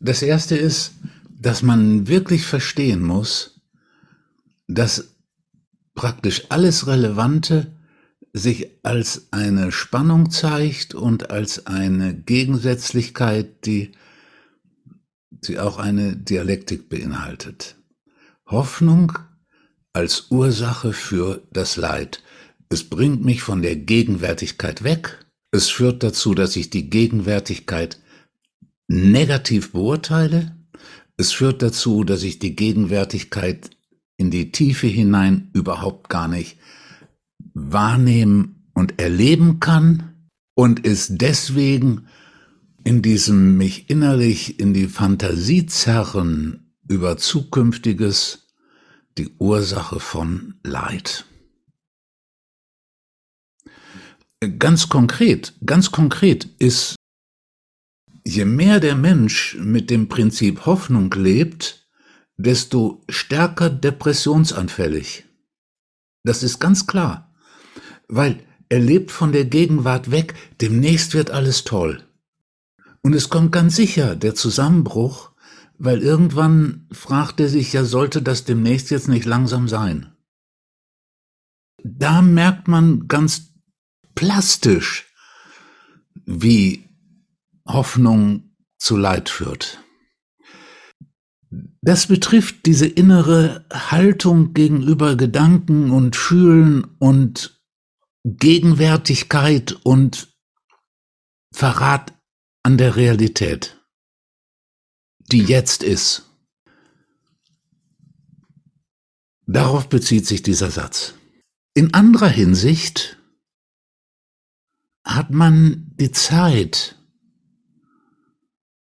Das erste ist, dass man wirklich verstehen muss, dass praktisch alles Relevante sich als eine Spannung zeigt und als eine Gegensätzlichkeit, die, die auch eine Dialektik beinhaltet. Hoffnung als Ursache für das Leid. Es bringt mich von der Gegenwärtigkeit weg. Es führt dazu, dass ich die Gegenwärtigkeit negativ beurteile. Es führt dazu, dass ich die Gegenwärtigkeit in die Tiefe hinein überhaupt gar nicht wahrnehmen und erleben kann und ist deswegen in diesem mich innerlich in die Fantasie zerren über Zukünftiges die Ursache von Leid. Ganz konkret, ganz konkret ist, je mehr der Mensch mit dem Prinzip Hoffnung lebt, desto stärker depressionsanfällig. Das ist ganz klar, weil er lebt von der Gegenwart weg, demnächst wird alles toll. Und es kommt ganz sicher der Zusammenbruch, weil irgendwann fragt er sich ja, sollte das demnächst jetzt nicht langsam sein? Da merkt man ganz plastisch, wie Hoffnung zu Leid führt. Das betrifft diese innere Haltung gegenüber Gedanken und Fühlen und Gegenwärtigkeit und Verrat an der Realität, die jetzt ist. Darauf bezieht sich dieser Satz. In anderer Hinsicht hat man die Zeit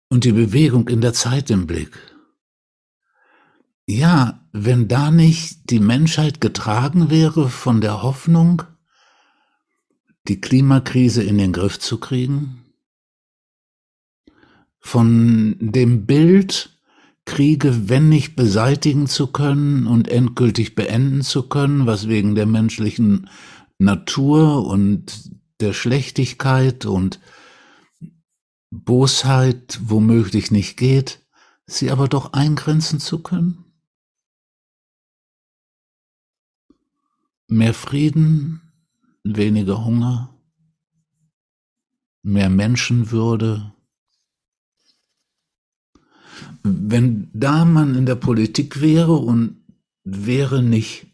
und die Bewegung in der Zeit im Blick. Ja, wenn da nicht die Menschheit getragen wäre von der Hoffnung, die Klimakrise in den Griff zu kriegen, von dem Bild, Kriege, wenn nicht beseitigen zu können und endgültig beenden zu können, was wegen der menschlichen Natur und der Schlechtigkeit und Bosheit womöglich nicht geht, sie aber doch eingrenzen zu können? Mehr Frieden, weniger Hunger, mehr Menschenwürde. Wenn da man in der Politik wäre und wäre nicht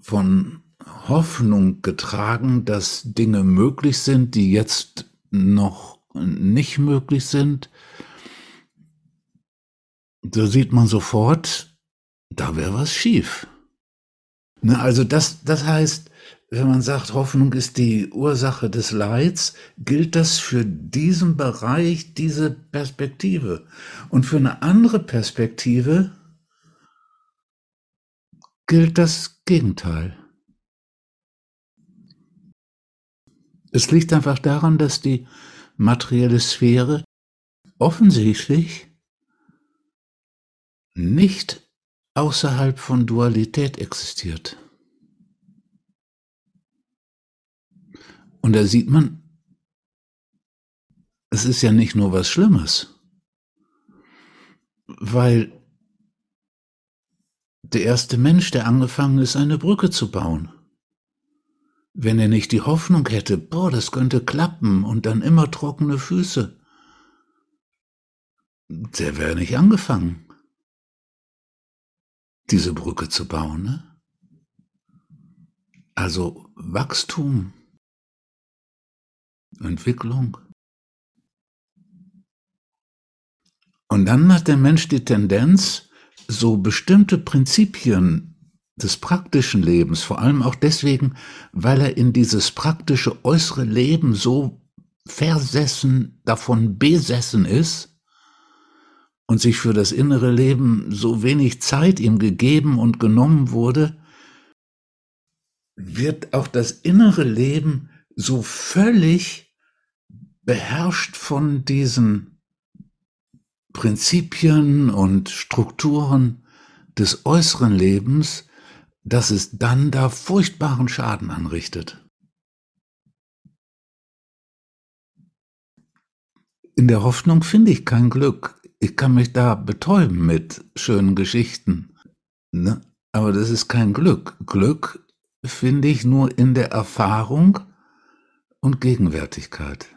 von Hoffnung getragen, dass Dinge möglich sind, die jetzt noch nicht möglich sind, da sieht man sofort, da wäre was schief. Ne, also das, das heißt, wenn man sagt, Hoffnung ist die Ursache des Leids, gilt das für diesen Bereich, diese Perspektive. Und für eine andere Perspektive gilt das Gegenteil. Es liegt einfach daran, dass die materielle Sphäre offensichtlich nicht außerhalb von Dualität existiert. Und da sieht man, es ist ja nicht nur was Schlimmes, weil der erste Mensch, der angefangen ist, eine Brücke zu bauen, wenn er nicht die Hoffnung hätte, boah, das könnte klappen und dann immer trockene Füße, der wäre nicht angefangen, diese Brücke zu bauen. Ne? Also Wachstum, Entwicklung. Und dann hat der Mensch die Tendenz, so bestimmte Prinzipien des praktischen Lebens, vor allem auch deswegen, weil er in dieses praktische äußere Leben so versessen, davon besessen ist und sich für das innere Leben so wenig Zeit ihm gegeben und genommen wurde, wird auch das innere Leben so völlig beherrscht von diesen Prinzipien und Strukturen des äußeren Lebens, dass es dann da furchtbaren Schaden anrichtet. In der Hoffnung finde ich kein Glück. ich kann mich da betäuben mit schönen Geschichten. Ne? Aber das ist kein Glück. Glück finde ich nur in der Erfahrung und Gegenwärtigkeit.